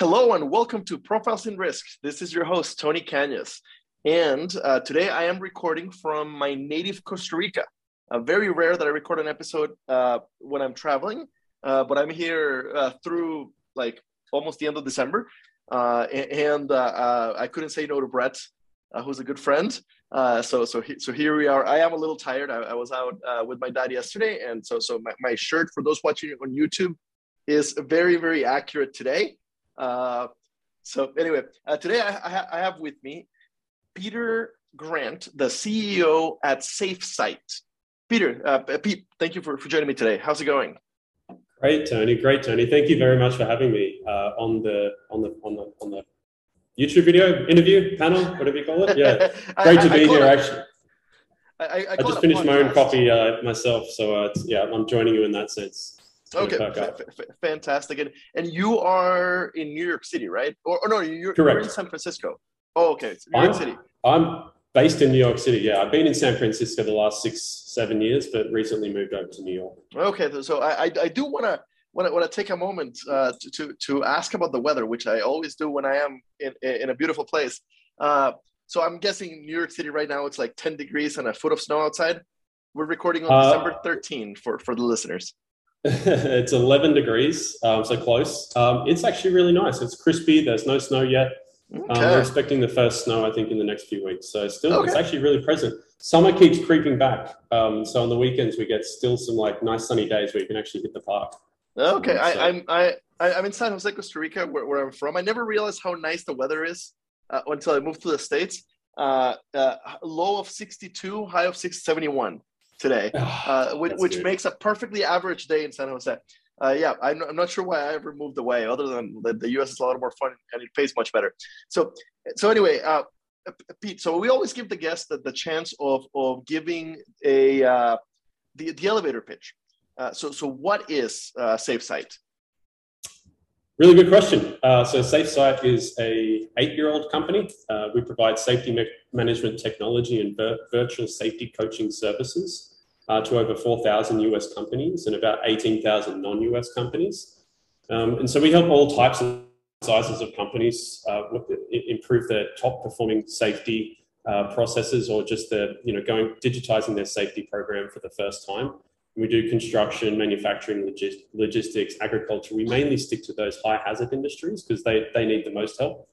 Hello and welcome to Profiles in Risk. This is your host, Tony Cañas. And uh, today I am recording from my native Costa Rica. Uh, very rare that I record an episode uh, when I'm traveling, uh, but I'm here uh, through like almost the end of December. Uh, and I couldn't say no to Brett, who's a good friend. so so he, so here we are. I am a little tired. I, I was out with my dad yesterday, and so so my, my shirt for those watching on YouTube is very very accurate today. Uh, so anyway, uh, today I, I, I, have with me Peter Grant, the CEO at SafeSite. Peter, uh, Pete, thank you for, for joining me today. How's it going? Great, Tony. Great, Tony. Thank you very much for having me uh, on the on the on the on the YouTube video interview panel, whatever you call it. Yeah, great I, to be here. It, actually, I, I just finished my own coffee uh, myself, so uh, yeah, I'm joining you in that sense. Okay, f- f- fantastic. And and you are in New York City, right? Or, or no, you're, Correct. you're in San Francisco. Oh, okay, New I'm, York City. I'm based in New York City. Yeah, I've been in San Francisco the last six, seven years, but recently moved over to New York. Okay, so I I, I do want to want to want to take a moment uh, to, to to ask about the weather, which I always do when I am in in a beautiful place. Uh, so I'm guessing New York City right now it's like 10 degrees and a foot of snow outside. We're recording on uh, December 13 for for the listeners. it's 11 degrees, um, so close. Um, it's actually really nice. It's crispy. There's no snow yet. Okay. Um, we're expecting the first snow, I think, in the next few weeks. So still, okay. it's actually really present. Summer keeps creeping back. Um, so on the weekends, we get still some like nice sunny days where you can actually hit the park. Okay, so. I, I'm I, I'm in San Jose, Costa Rica, where, where I'm from. I never realized how nice the weather is uh, until I moved to the states. Uh, uh, low of 62, high of 671 today, uh, which, which makes a perfectly average day in San Jose. Uh, yeah, I'm, I'm, not sure why I ever moved away, other than the, the U.S. is a lot more fun and it pays much better. So, so anyway, uh, Pete. So we always give the guest the, the chance of of giving a uh, the the elevator pitch. Uh, so, so what is uh, SafeSite? Really good question. Uh, so SafeSite is a eight-year-old company. Uh, we provide safety me- management technology and vir- virtual safety coaching services uh, to over 4,000 US companies and about 18,000 non US companies. Um, and so we help all types and sizes of companies uh, improve their top performing safety uh, processes or just the, you know, going digitizing their safety program for the first time. We do construction, manufacturing, logis- logistics, agriculture. We mainly stick to those high hazard industries because they, they need the most help.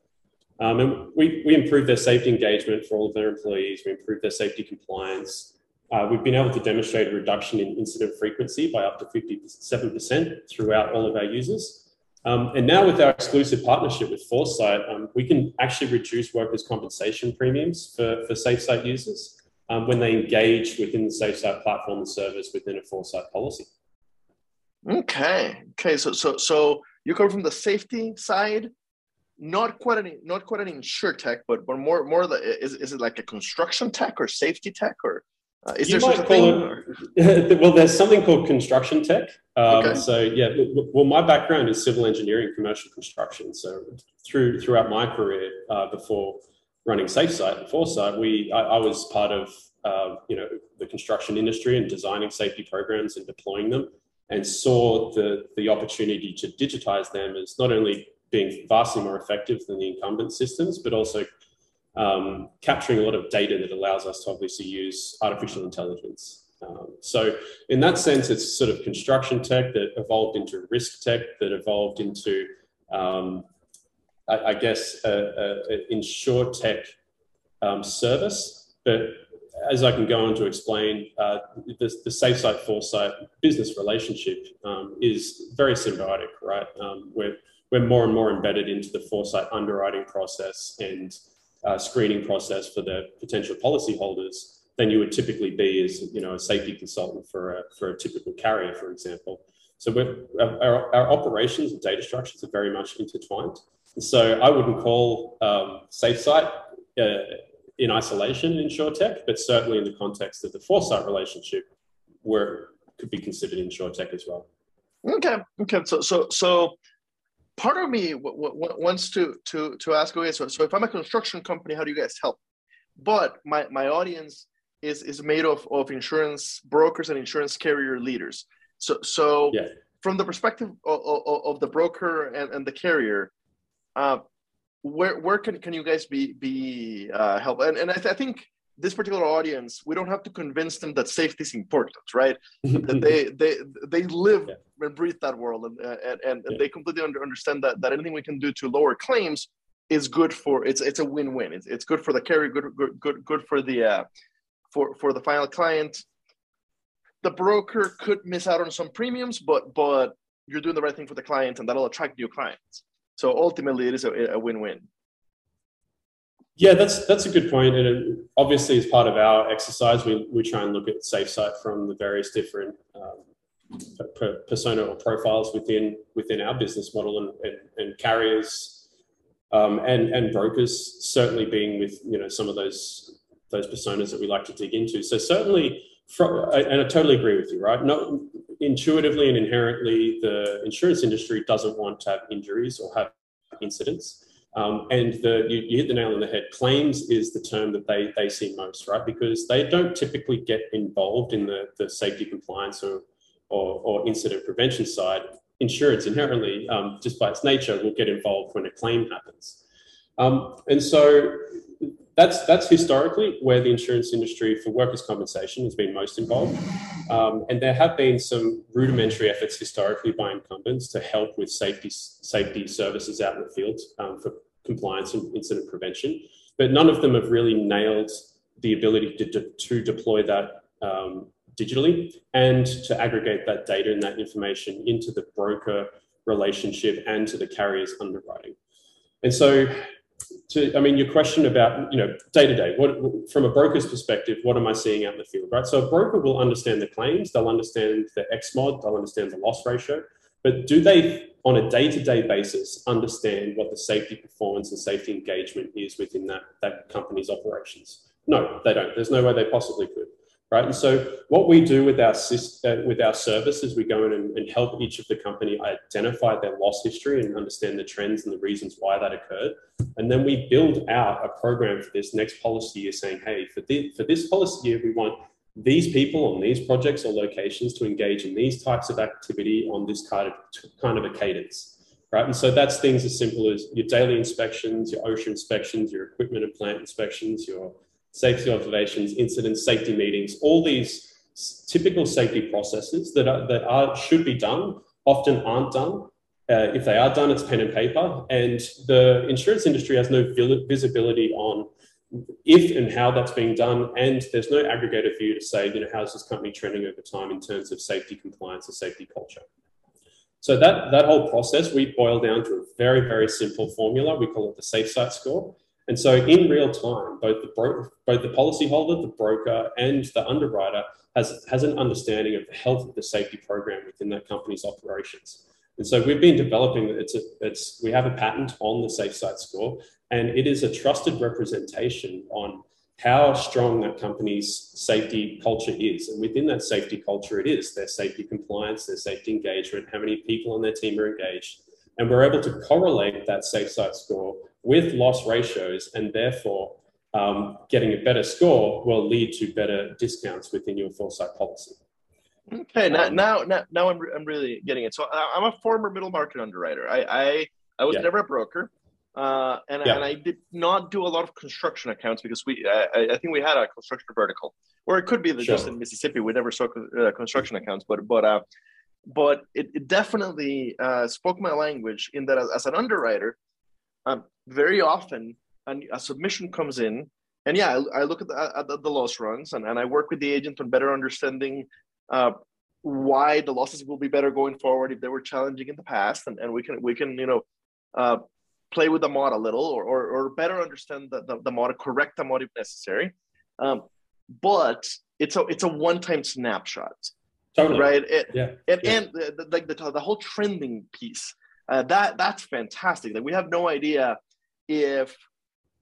Um, and we, we improve their safety engagement for all of their employees. We improve their safety compliance. Uh, we've been able to demonstrate a reduction in incident frequency by up to 57% throughout all of our users. Um, and now with our exclusive partnership with Foresight, um, we can actually reduce workers' compensation premiums for, for SafeSite users um, when they engage within the SafeSite platform and service within a Foresight policy. Okay. Okay. So so so you come from the safety side, not quite an not quite an insure tech, but but more more the is, is it like a construction tech or safety tech or uh, is you there a thing? It, well, there's something called construction tech. Um, okay. So yeah, well, my background is civil engineering, commercial construction. So through throughout my career, uh, before running SafeSite and Foresight, we I, I was part of uh, you know the construction industry and designing safety programs and deploying them, and saw the the opportunity to digitize them as not only being vastly more effective than the incumbent systems, but also um, capturing a lot of data that allows us to obviously use artificial intelligence. Um, so, in that sense, it's sort of construction tech that evolved into risk tech, that evolved into, um, I, I, guess, an insure tech um, service. But as I can go on to explain, uh, the, the SafeSite Foresight business relationship um, is very symbiotic, right? Um, we're, we're more and more embedded into the Foresight underwriting process and uh, screening process for the potential policyholders than you would typically be as you know a safety consultant for a, for a typical carrier, for example. So our, our, operations and data structures are very much intertwined. So I wouldn't call um, SafeSite uh, in isolation in tech, but certainly in the context of the Foresight relationship, where it could be considered in tech as well. Okay. Okay. So so so part of me w- w- wants to to to ask okay so, so if i'm a construction company how do you guys help but my my audience is is made of of insurance brokers and insurance carrier leaders so so yeah. from the perspective of, of, of, the broker and, and the carrier uh, where where can, can you guys be be uh, help? And and I, th- I think this particular audience, we don't have to convince them that safety is important, right? that they they they live yeah. and breathe that world, and and, and yeah. they completely under, understand that that anything we can do to lower claims is good for it's it's a win-win. It's, it's good for the carrier, good good good good for the uh, for for the final client. The broker could miss out on some premiums, but but you're doing the right thing for the client, and that'll attract new clients. So ultimately, it is a, a win-win. Yeah, that's that's a good point, and obviously, as part of our exercise, we, we try and look at SafeSite from the various different um, persona or profiles within within our business model, and, and, and carriers um, and and brokers certainly being with you know some of those those personas that we like to dig into. So certainly, from, and I totally agree with you, right? Not intuitively and inherently, the insurance industry doesn't want to have injuries or have incidents. Um, and the, you, you, hit the nail on the head. Claims is the term that they, they see most, right? Because they don't typically get involved in the, the safety compliance or, or, or incident prevention side. Insurance inherently, um, just by its nature, will get involved when a claim happens. Um, and so that's that's historically where the insurance industry for workers' compensation has been most involved. Um, and there have been some rudimentary efforts historically by incumbents to help with safety safety services out in the field um, for compliance and incident prevention, but none of them have really nailed the ability to, de- to deploy that um, digitally and to aggregate that data and that information into the broker relationship and to the carrier's underwriting. And so to, I mean, your question about, you know, day to day, what, from a broker's perspective, what am I seeing out in the field, right? So a broker will understand the claims, they'll understand the X mod, they'll understand the loss ratio, but do they, on a day to day basis, understand what the safety performance and safety engagement is within that, that company's operations? No, they don't. There's no way they possibly could right? And so what we do with our uh, with our service is we go in and, and, help each of the company identify their loss history and understand the trends and the reasons why that occurred, and then we build out a program for this next policy year, saying, hey, for this, for this policy year, we want these people on these projects or locations to engage in these types of activity on this kind of kind of a cadence. Right. And so that's things as simple as your daily inspections, your OSHA inspections, your equipment and plant inspections, your safety observations, incidents, safety meetings, all these typical safety processes that are, that are should be done often aren't done. Uh, if they are done, it's pen and paper, and the insurance industry has no visibility on if and how that's being done, and there's no aggregator for you to say, you know, how's this company trending over time in terms of safety compliance or safety culture. So that that whole process we boil down to a very very simple formula. We call it the SafeSite score, and so in real time, both the bro- both the policyholder, the broker, and the underwriter has, has an understanding of the health of the safety program within that company's operations. And so we've been developing it's a, it's we have a patent on the SafeSite score, and it is a trusted representation on how strong that company's safety culture is. And within that safety culture, it is their safety compliance, their safety engagement, how many people on their team are engaged. And we're able to correlate that SafeSite score with loss ratios and therefore um, getting a better score will lead to better discounts within your Foresight policy. Okay, now, um, now, now, now I'm, I'm really getting it. So I'm a former middle market underwriter. I, I, I was yeah. never a broker. Uh, and, yeah. and I did not do a lot of construction accounts because we, I, I think we had a construction vertical, or it could be that sure. just in Mississippi we never saw uh, construction accounts, but but uh, but it, it definitely uh, spoke my language in that as, as an underwriter, um, very often a, a, submission comes in, and yeah, I, I look at the, at the, loss runs and, and I work with the agent on better understanding uh, why the losses will be better going forward if they were challenging in the past, and, and we can we can you know uh, play with the mod a little or, or, or better understand the, the, the mod, correct the mod if necessary. Um, but it's a it's a one time snapshot. Totally. Right. It, yeah. And, yeah. and the, the, the, the, whole trending piece, uh, that that's fantastic. Like we have no idea if,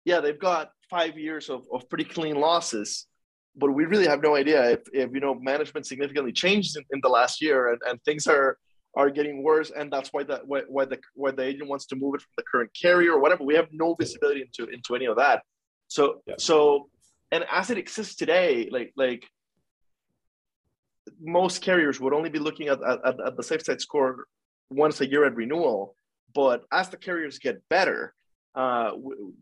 yeah, they've got five years of, of pretty clean losses, but we really have no idea if, if you know management significantly changed in, in the last year and, and things are are getting worse and that's why the why, why the why the agent wants to move it from the current carrier or whatever we have no visibility into into any of that so yeah. so and as it exists today like like most carriers would only be looking at, at, at the SafeSite score once a year at renewal. but as the carriers get better, uh,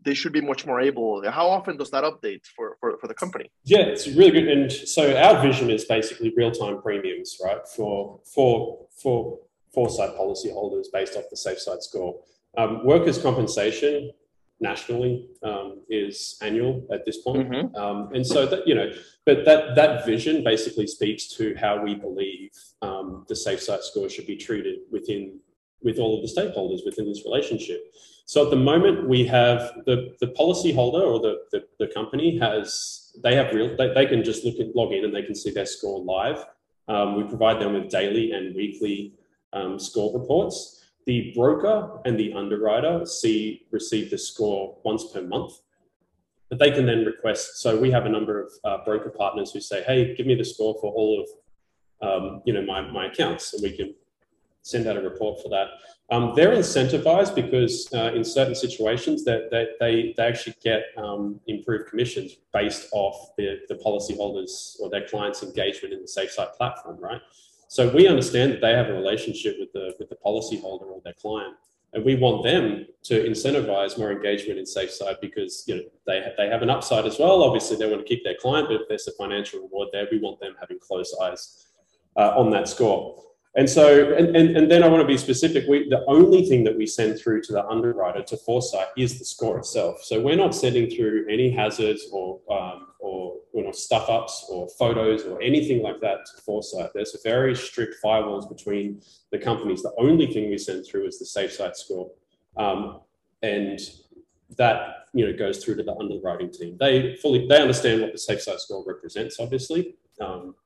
they should be much more able. How often does that update for, for, for the company? Yeah, it's really good. And so our vision is basically real time premiums, right, for for for Foresight policyholders based off the SafeSite score. Um, workers' compensation nationally um, is annual at this point. Mm-hmm. Um, and so that you know but that that vision basically speaks to how we believe um, the SafeSite score should be treated within with all of the stakeholders within this relationship so at the moment we have the the policyholder or the, the, the company has they have real they, they, can just look at log in and they can see their score live um, we provide them with daily and weekly um, score reports the broker and the underwriter see receive the score once per month, but they can then request. So we have a number of uh, broker partners who say, "Hey, give me the score for all of um, you know my my accounts," and we can send out a report for that. Um, they're incentivized because uh, in certain situations that they, they, they, actually get um, improved commissions based off the, the policyholders or their clients' engagement in the SafeSite platform, right? So we understand that they have a relationship with the with the policyholder or their client, and we want them to incentivize more engagement in SafeSite because you know they they have an upside as well. Obviously, they want to keep their client, but if there's a financial reward there, we want them having close eyes uh, on that score. And so, and, and, and then I want to be specific. We, the only thing that we send through to the underwriter to Foresight is the score itself. So we're not sending through any hazards or um, or you know stuff ups or photos or anything like that to Foresight. There's very strict firewalls between the companies. The only thing we send through is the SafeSite score, um, and that you know goes through to the underwriting team. They fully they understand what the SafeSite score represents. Obviously, um,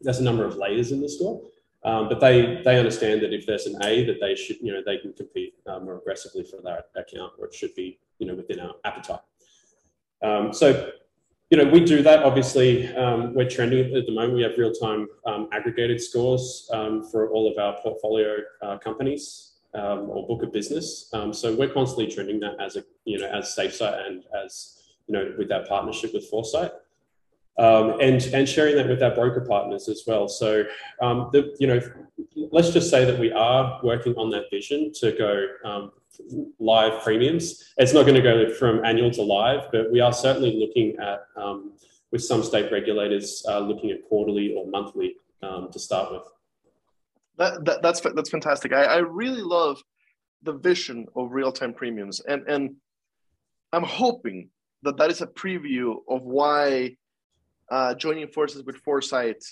there's a number of layers in the score. Um, but they they understand that if there's an A, that they should you know they can compete uh, more aggressively for that account, or it should be you know within our appetite. Um, so you know we do that. Obviously, um, we're trending at the moment. We have real time um, aggregated scores um, for all of our portfolio uh, companies or book of business. so we're constantly trending that as a you know as SafeSite and as you know with our partnership with Foresight um, and and sharing that with our broker partners as well. So, um, the, you know, let's just say that we are working on that vision to go um, live premiums. It's not going to go from annual to live, but we are certainly looking at um, with some state regulators uh, looking at quarterly or monthly um, to start with. That, that, that's that's fantastic. I, I really love the vision of real time premiums, and and I'm hoping that that is a preview of why uh, joining forces with Foresight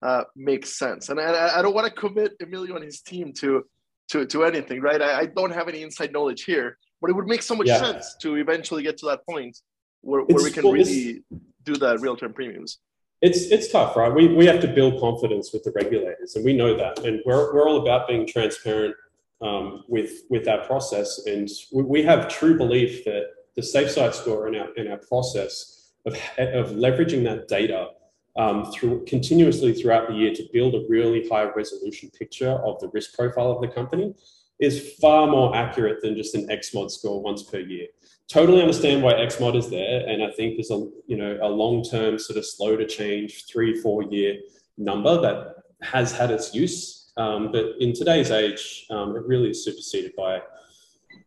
uh, makes sense. And I, I don't want to commit Emilio and his team to to, to anything, right? I, I don't have any inside knowledge here, but it would make so much yeah. sense to eventually get to that point where, where we can well, really do the real term premiums. It's it's tough, right? We we have to build confidence with the regulators, and we know that, and we're we're all about being transparent um, with with our process, and we, we have true belief that the SafeSite score in our in our process of, of leveraging that data um, through continuously throughout the year to build a really high resolution picture of the risk profile of the company is far more accurate than just an XMOD score once per year. Totally understand why XMOD is there, and I think there's a you know a long term sort of slow to change three four year number that has had its use, um, but in today's age, um, it really is superseded by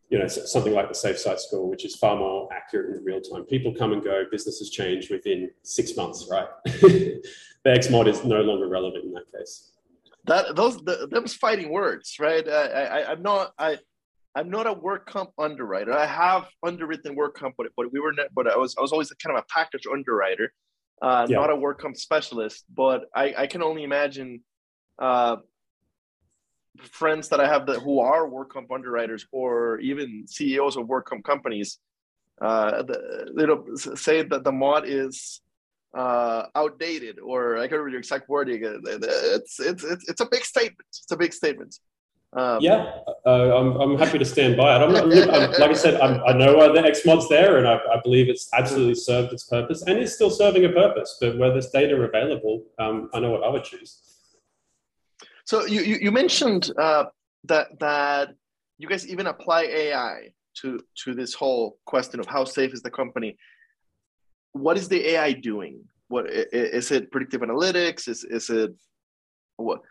you know something like the SafeSite score which is far more accurate in real time. People come and go businesses change within six months right? The xmod is no longer relevant in that case. That those the, those fighting words right? I, I i'm not i i'm not a work comp underwriter. I have underwritten work comp but, but we were not but i was i was always kind of a package underwriter uh, yeah. not a work comp specialist but i i can only imagine uh, friends that I have that who are work comp underwriters or even CEOs of work comp companies, uh, the, know, say that the mod is uh, outdated or I can't remember the exact wording. It's, it's it's it's a big statement. It's a big statement. Um, yeah, uh, I'm, I'm happy to stand by it. I'm, I'm like I said, I'm, i know uh, the XMod's there, and I, I, believe it's absolutely served its purpose, and is still serving a purpose. But where there's data available, um, I know what I would choose. So you you, you mentioned uh, that that you guys even apply AI to to this whole question of how safe is the company. What is the AI doing? What is it? Predictive analytics? Is is it what?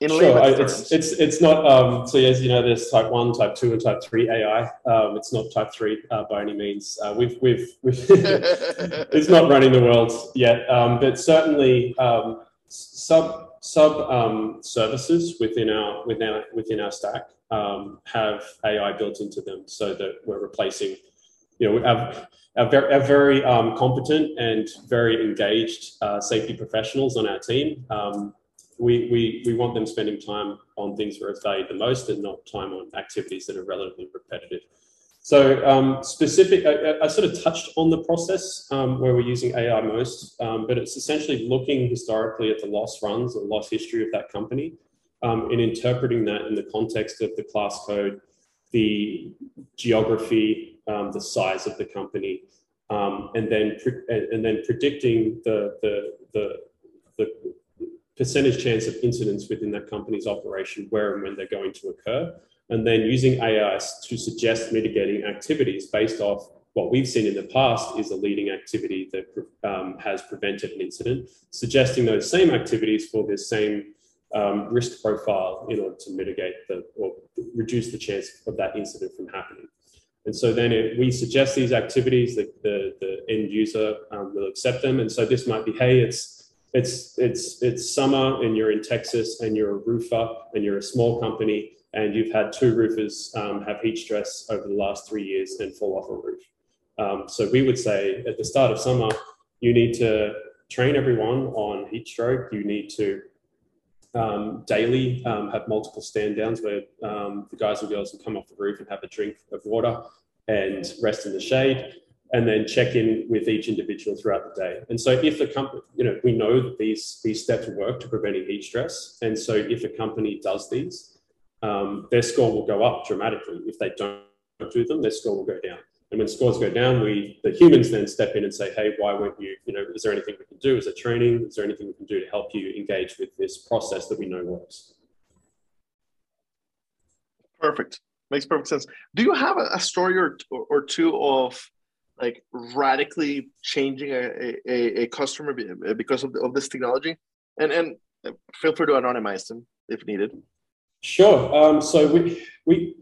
In sure, I, it's it's it's not. Um, so as you know, there's type one, type two, and type three AI. Um, it's not type three uh, by any means. Uh, we've we've, we've it's not running the world yet, um, but certainly um, sub um, services within our within our within our stack um, have AI built into them, so that we're replacing. You know, have our very, our very um, competent and very engaged uh, safety professionals on our team. Um, we, we, we want them spending time on things where it's valued the most and not time on activities that are relatively repetitive. So um, specific, I, I, sort of touched on the process um, where we're using AI most, um, but it's essentially looking historically at the loss runs or loss history of that company um, and interpreting that in the context of the class code, the geography, um, the size of the company, um, and then and then predicting the the the, the percentage chance of incidents within that company's operation, where and when they're going to occur, and then using AI to suggest mitigating activities based off what we've seen in the past is a leading activity that um, has prevented an incident, suggesting those same activities for this same um, risk profile in order to mitigate the or reduce the chance of that incident from happening. And so then it, we suggest these activities, that the, the end user um, will accept them. And so this might be, hey, it's it's it's it's summer and you're in Texas and you're a roofer and you're a small company and you've had two roofers um, have heat stress over the last three years and fall off a roof. Um, so we would say at the start of summer, you need to train everyone on heat stroke. You need to um, daily um, have multiple stand downs where um, the guys and girls can come off the roof and have a drink of water and rest in the shade and then check in with each individual throughout the day. And so if the company, you know, we know that these, these steps work to preventing heat stress. And so if a company does these, um, their score will go up dramatically. If they don't do them, their score will go down. And when scores go down, we, the humans then step in and say, hey, why won't you, you know, is there anything we can do? Is there training? Is there anything we can do to help you engage with this process that we know works? Perfect. Makes perfect sense. Do you have a, story or, or two of like radically changing a, a, a customer because of, of this technology? And, and feel free to anonymize them if needed. Sure. Um, so we, we,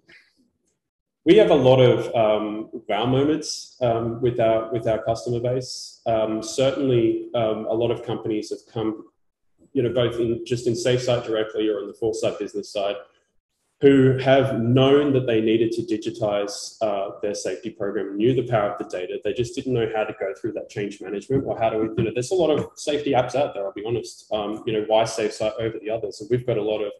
we have a lot of um, wow moments um, with our with our customer base. Um, certainly, um, a lot of companies have come, you know, both in just in SafeSite directly or on the Foresight business side, who have known that they needed to digitize uh, their safety program, knew the power of the data. They just didn't know how to go through that change management or how to, you know, there's a lot of safety apps out there. I'll be honest. Um, you know, why SafeSite over the others? And we've got a lot of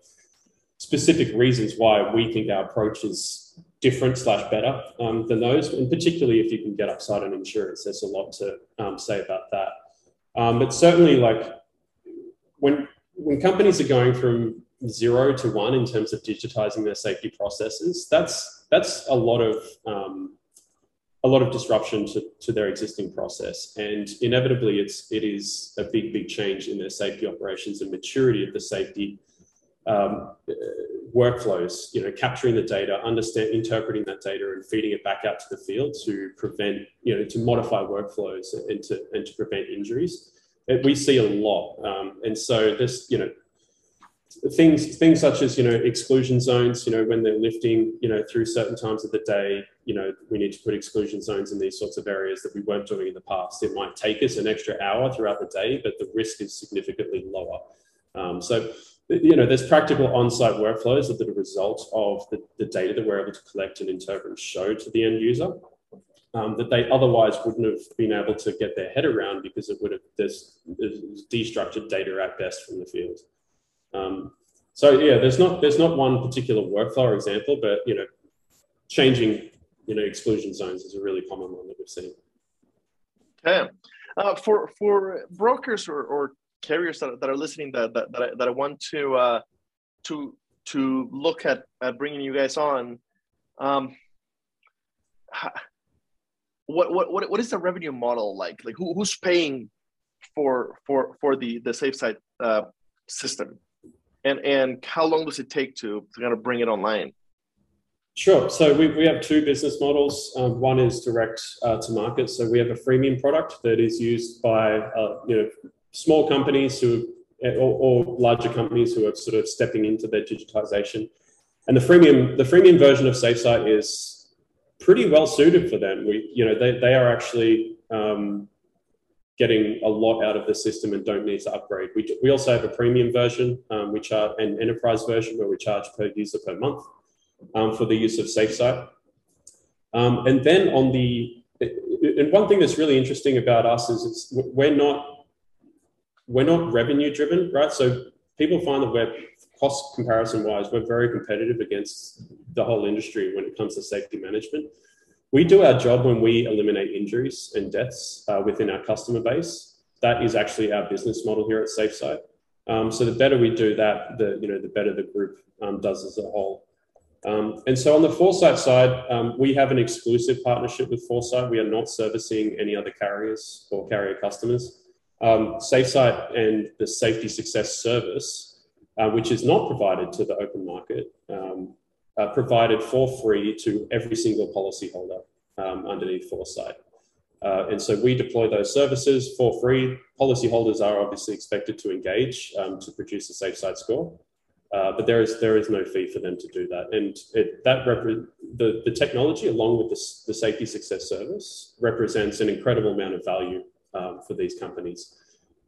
specific reasons why we think our approach is different slash better um, than those, and particularly if you can get upside on insurance, there's a lot to um, say about that. Um, but certainly, like when when companies are going from zero to one in terms of digitizing their safety processes, that's that's a lot of um, a lot of disruption to, to their existing process, and inevitably, it's it is a big big change in their safety operations and maturity of the safety um, workflows, you know, capturing the data, understand, interpreting that data, and feeding it back out to the field to prevent, you know, to modify workflows and to and to prevent injuries. we see a lot, um, and so this, you know, things things such as you know exclusion zones. You know, when they're lifting, you know, through certain times of the day, you know, we need to put exclusion zones in these sorts of areas that we weren't doing in the past. It might take us an extra hour throughout the day, but the risk is significantly lower. Um, so you know, there's practical on-site workflows that are the result of the, the data that we're able to collect and interpret and show to the end user um, that they otherwise wouldn't have been able to get their head around because it would have there's, there's destructured data at best from the field. Um, so yeah, there's not there's not one particular workflow or example, but you know, changing you know exclusion zones is a really common one that we've seen. Okay, uh, for for brokers or, or carriers that, that are listening that that, that I, that I want to uh, to to look at, at bringing you guys on. Um, what, what what is the revenue model like? Like who, who's paying for for for the the SafeSite uh, system, and and how long does it take to to kind of bring it online? Sure. So we, we have two business models. Um, one is direct uh, to market. So we have a freemium product that is used by uh, you know small companies who or, or, larger companies who are sort of stepping into their digitization. And the freemium, the freemium version of SafeSite is pretty well suited for them. We, you know, they, they are actually um, getting a lot out of the system and don't need to upgrade. We, we also have a premium version, um, we charge an enterprise version where we charge per user per month um, for the use of SafeSite. Um, and then on the, and one thing that's really interesting about us is we're not, we're not revenue driven, right? So people find that we're cost comparison wise, we're very competitive against the whole industry when it comes to safety management. We do our job when we eliminate injuries and deaths uh, within our customer base. That is actually our business model here at SafeSite. Um, so the better we do that, the you know the better the group um, does as a whole. Um, and so on the Foresight side, um, we have an exclusive partnership with Foresight. We are not servicing any other carriers or carrier customers. Um, SafeSite and the Safety Success Service, uh, which is not provided to the open market, um, uh, provided for free to every single policyholder um, underneath Foresight. Uh, and so we deploy those services for free. Policyholders are obviously expected to engage um, to produce a SafeSite score. Uh, but there is there is no fee for them to do that, and it, that repre- the the technology along with the, the safety success service represents an incredible amount of value um, for these companies.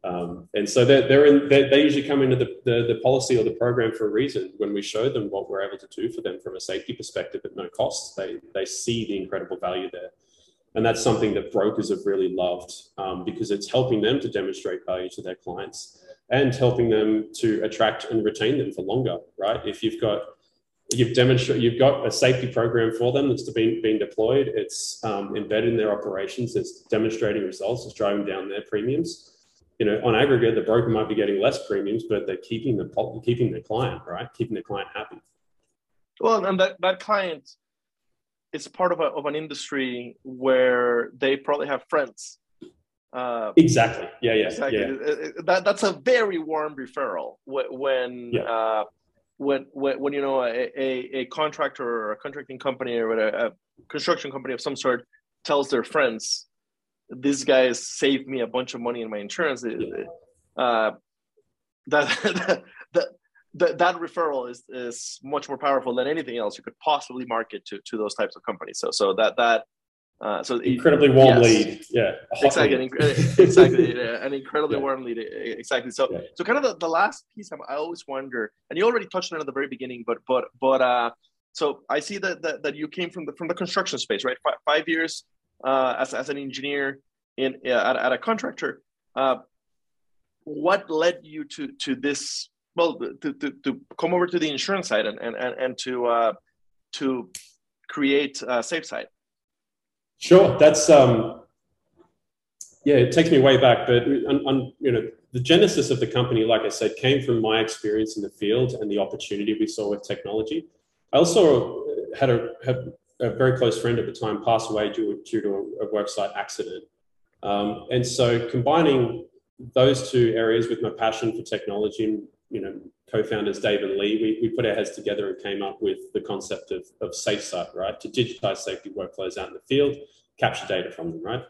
Um, and so they're, they're in, they they usually come into the, the, the, policy or the program for a reason. When we show them what we're able to do for them from a safety perspective at no cost, they, they see the incredible value there. And that's something that brokers have really loved um, because it's helping them to demonstrate value to their clients and helping them to attract and retain them for longer, right? If you've got you've demonstrated you've got a safety program for them that's been being deployed, it's um, embedded in their operations, it's demonstrating results, it's driving down their premiums. You know, on aggregate, the broker might be getting less premiums, but they're keeping the keeping the client right, keeping the client happy. Well, and that, that client is part of, a, of an industry where they probably have friends uh, exactly. Yeah, yeah, exactly. Yeah. Uh, uh, that that's a very warm referral when yeah. uh, when, when when you know a, a, a, contractor or a contracting company or a, a, construction company of some sort tells their friends, "These guys saved me a bunch of money in my insurance." Uh, that, that that that referral is is much more powerful than anything else you could possibly market to to those types of companies. So so that that uh, so incredibly warm yes. lead, yeah, exactly, exactly, an incredibly yeah. warm lead, exactly. So, yeah. so kind of the, the last piece I'm, i always wonder, and you already touched on it at the very beginning, but but but uh, so I see that, that that you came from the from the construction space, right? Five, five years uh, as as an engineer in uh, at, at a contractor. Uh, what led you to to this? Well, to, to, to come over to the insurance side and and and, and to uh, to create uh, SafeSite. Sure, that's um, yeah, it takes me way back, but on, you know the genesis of the company, like I said, came from my experience in the field and the opportunity we saw with technology. I also had a, had a very close friend at the time pass away due, due to a, a worksite accident, um, and so combining those two areas with my passion for technology and you know co-founders Dave and Lee, we, we put our heads together and came up with the concept of, of SafeSite, right? To digitize safety workflows out in the field, capture data from them, right?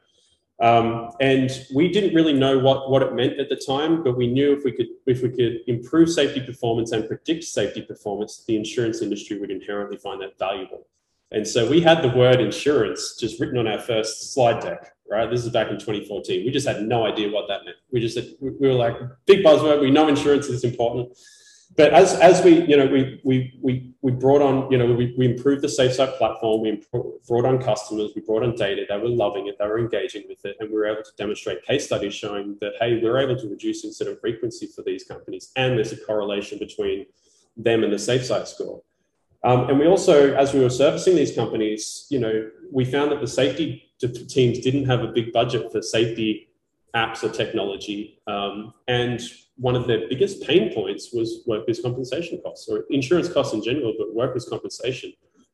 Um, and we didn't really know what, what it meant at the time, but we knew if we could if we could improve safety performance and predict safety performance, the insurance industry would inherently find that valuable. And so we had the word insurance just written on our first slide deck, right? This is back in 2014. We just had no idea what that meant. We just we were like, big buzzword. We know insurance is important but as as we you know we we we we brought on you know we, we improved the SafeSite platform we brought on customers we brought on data they were loving it they were engaging with it and we were able to demonstrate case studies showing that hey we're able to reduce incident frequency for these companies and there's a correlation between them and the SafeSite score um, and we also as we were servicing these companies you know we found that the safety teams didn't have a big budget for safety apps or technology um, and one of their biggest pain points was workers' compensation costs or insurance costs in general, but workers' compensation,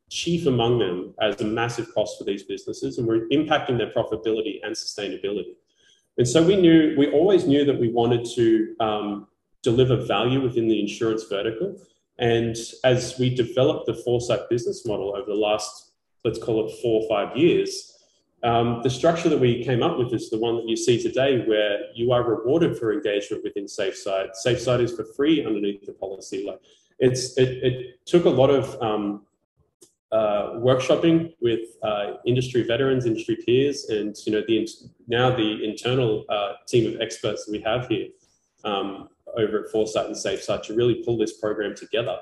chief among them as a massive cost for these businesses, and we're impacting their profitability and sustainability. And so we knew, we always knew that we wanted to um, deliver value within the insurance vertical. And as we developed the Foresight business model over the last, let's call it four or five years, Um, the structure that we came up with is the one that you see today, where you are rewarded for engagement within SafeSite. SafeSite is for free underneath the policy. Like it's it, it took a lot of um, uh, workshopping with uh, industry veterans, industry peers, and you know the now the internal uh, team of experts that we have here um, over at Foresight and SafeSite to really pull this program together.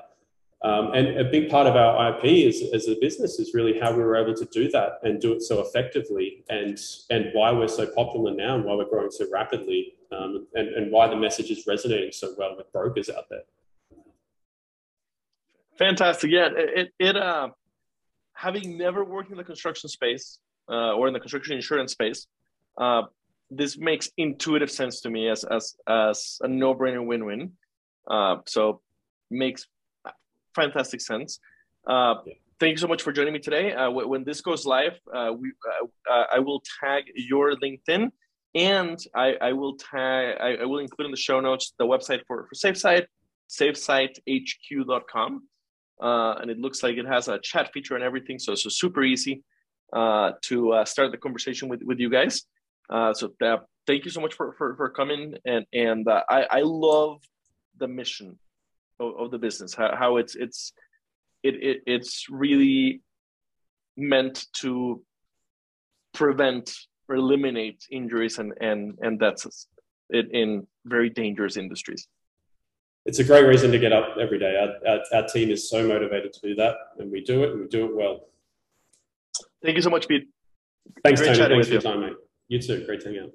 Um, and a big part of our IP is, as a business is really how we were able to do that and do it so effectively, and and why we're so popular now, and why we're growing so rapidly, um, and and why the message is resonating so well with brokers out there. Fantastic, yeah. It it uh, having never worked in the construction space uh, or in the construction insurance space, uh, this makes intuitive sense to me as as as a no brainer win win. Uh, so makes fantastic sense. Uh, yeah. Thank you so much for joining me today. Uh, when this goes live, uh, we, uh, uh, I will tag your LinkedIn and I, I will tag, I, I, will include in the show notes the website for, for SafeSite, safesitehq.com. Uh, and it looks like it has a chat feature and everything. So, so super easy to start the conversation with, with you guys. so thank you so much for, for, for coming. And, and I, I love the mission of, of the business how, how it's it's it, it it's really meant to prevent or eliminate injuries and and and that's it in very dangerous industries. It's a great reason to get up every day. Our, our, our team is so motivated to do that and we do it and we do it well. Thank you so much pete. Thanks great tony. thanks for your time mate. You too. Great to hang out